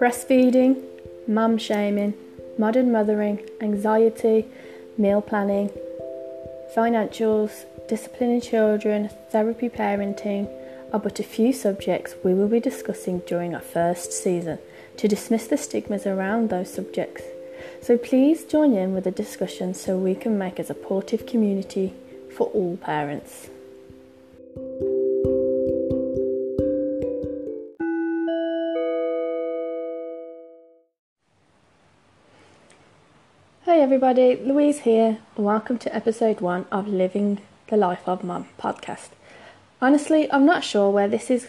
breastfeeding, mum shaming, modern mothering, anxiety, meal planning, financials, disciplining children, therapy parenting are but a few subjects we will be discussing during our first season to dismiss the stigmas around those subjects. So please join in with the discussion so we can make a supportive community for all parents. Everybody, Louise here. Welcome to episode one of Living the Life of Mum podcast. Honestly, I'm not sure where this is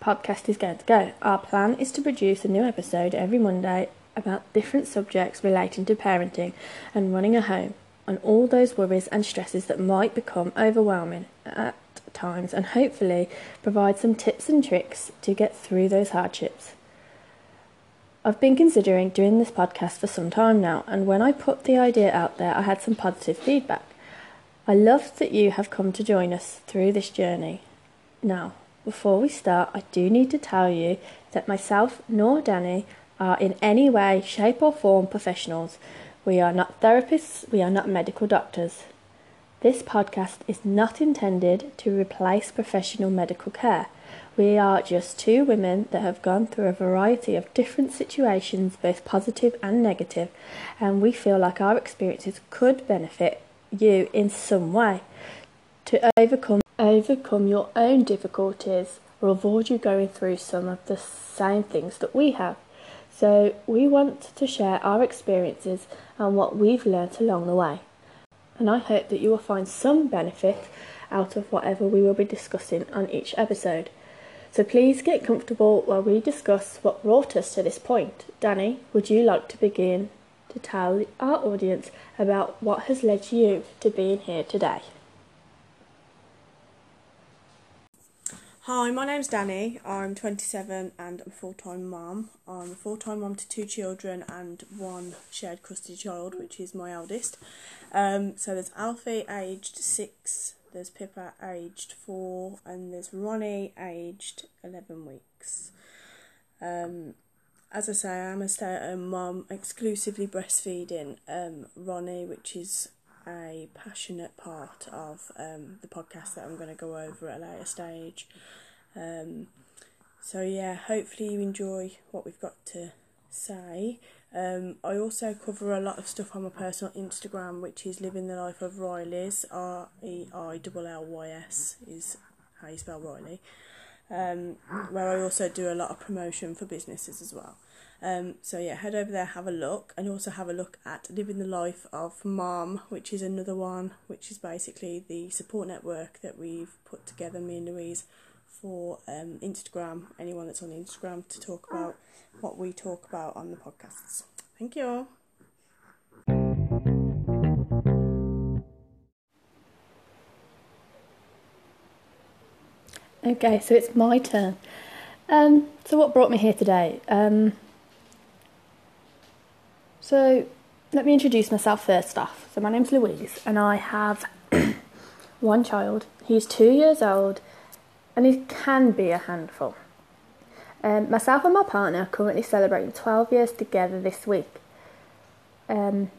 podcast is going to go. Our plan is to produce a new episode every Monday about different subjects relating to parenting and running a home, and all those worries and stresses that might become overwhelming at times, and hopefully provide some tips and tricks to get through those hardships. I've been considering doing this podcast for some time now, and when I put the idea out there, I had some positive feedback. I love that you have come to join us through this journey. Now, before we start, I do need to tell you that myself nor Danny are in any way, shape, or form professionals. We are not therapists, we are not medical doctors. This podcast is not intended to replace professional medical care. We are just two women that have gone through a variety of different situations, both positive and negative, and we feel like our experiences could benefit you in some way to overcome overcome your own difficulties or avoid you going through some of the same things that we have. So we want to share our experiences and what we've learnt along the way. And I hope that you will find some benefit out of whatever we will be discussing on each episode. So please get comfortable while we discuss what brought us to this point. Danny, would you like to begin to tell our audience about what has led you to being here today? Hi, my name's Danny. I'm 27 and I'm a full time mum. I'm a full time mum to two children and one shared custody child, which is my eldest. Um, so there's Alfie, aged six, there's Pippa aged four, and there's Ronnie aged eleven weeks. Um, as I say, I'm a stay-at-home mum, exclusively breastfeeding um, Ronnie, which is a passionate part of um, the podcast that I'm going to go over at a later stage. Um, so yeah, hopefully you enjoy what we've got to say. Um, I also cover a lot of stuff on my personal Instagram, which is living the life of Reillys. R E I L L Y S is how you spell Riley. Um, where I also do a lot of promotion for businesses as well. Um, so yeah, head over there, have a look, and also have a look at living the life of mom, which is another one, which is basically the support network that we've put together, me and Louise, for um, Instagram. Anyone that's on Instagram to talk about what we talk about on the podcasts. Thank you. Okay, so it's my turn. Um, so what brought me here today? Um, so let me introduce myself first off. So my name's Louise, and I have one child. He's two years old, and it can be a handful. Um, myself and my partner are currently celebrating 12 years together this week. Um,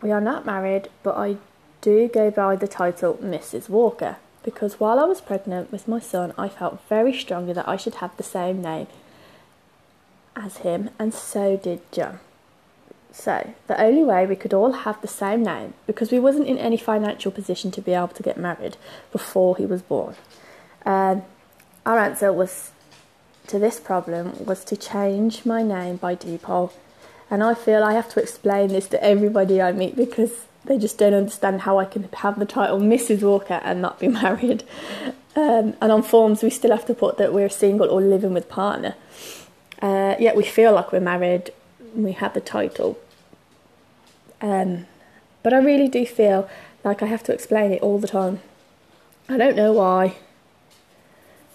we are not married, but I do go by the title Mrs. Walker because while I was pregnant with my son, I felt very strongly that I should have the same name as him, and so did John. So, the only way we could all have the same name, because we wasn't in any financial position to be able to get married before he was born, um, our answer was to this problem was to change my name by default. And I feel I have to explain this to everybody I meet because they just don't understand how I can have the title Mrs. Walker and not be married. Um, and on forms, we still have to put that we're single or living with partner. Uh, yet we feel like we're married. We have the title. Um, but I really do feel like I have to explain it all the time. I don't know why.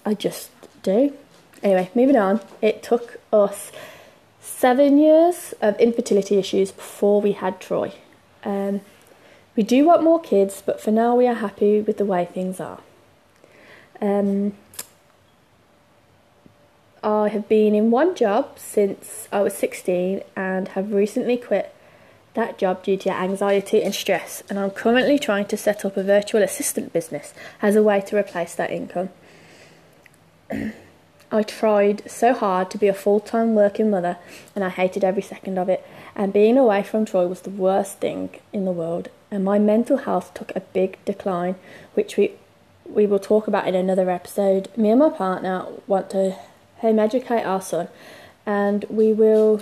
I just do. Anyway, moving on. It took us seven years of infertility issues before we had Troy. Um, we do want more kids, but for now we are happy with the way things are. Um, I have been in one job since I was 16 and have recently quit that job due to anxiety and stress, and I'm currently trying to set up a virtual assistant business as a way to replace that income. I tried so hard to be a full time working mother, and I hated every second of it. And being away from Troy was the worst thing in the world, and my mental health took a big decline, which we we will talk about in another episode. Me and my partner want to home educate our son, and we will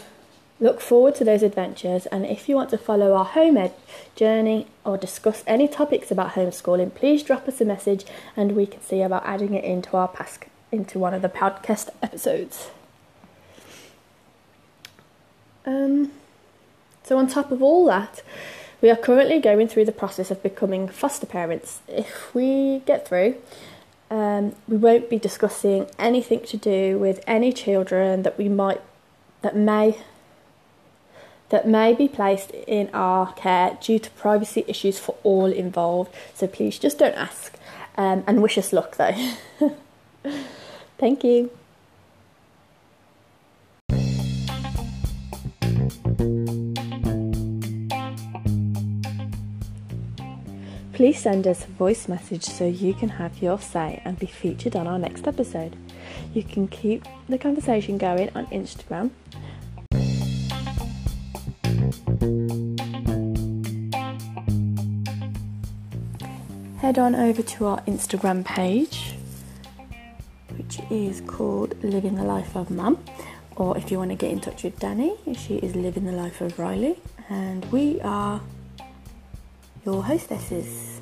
look forward to those adventures. And if you want to follow our home ed journey or discuss any topics about homeschooling, please drop us a message, and we can see about adding it into our past into one of the podcast episodes. Um, so on top of all that, we are currently going through the process of becoming foster parents. If we get through, um, we won't be discussing anything to do with any children that we might that may that may be placed in our care due to privacy issues for all involved. So please just don't ask um, and wish us luck though. Thank you. Please send us a voice message so you can have your say and be featured on our next episode. You can keep the conversation going on Instagram. Head on over to our Instagram page, which is called Living the Life of Mum. Or if you want to get in touch with Danny, she is Living the Life of Riley. And we are your hostesses.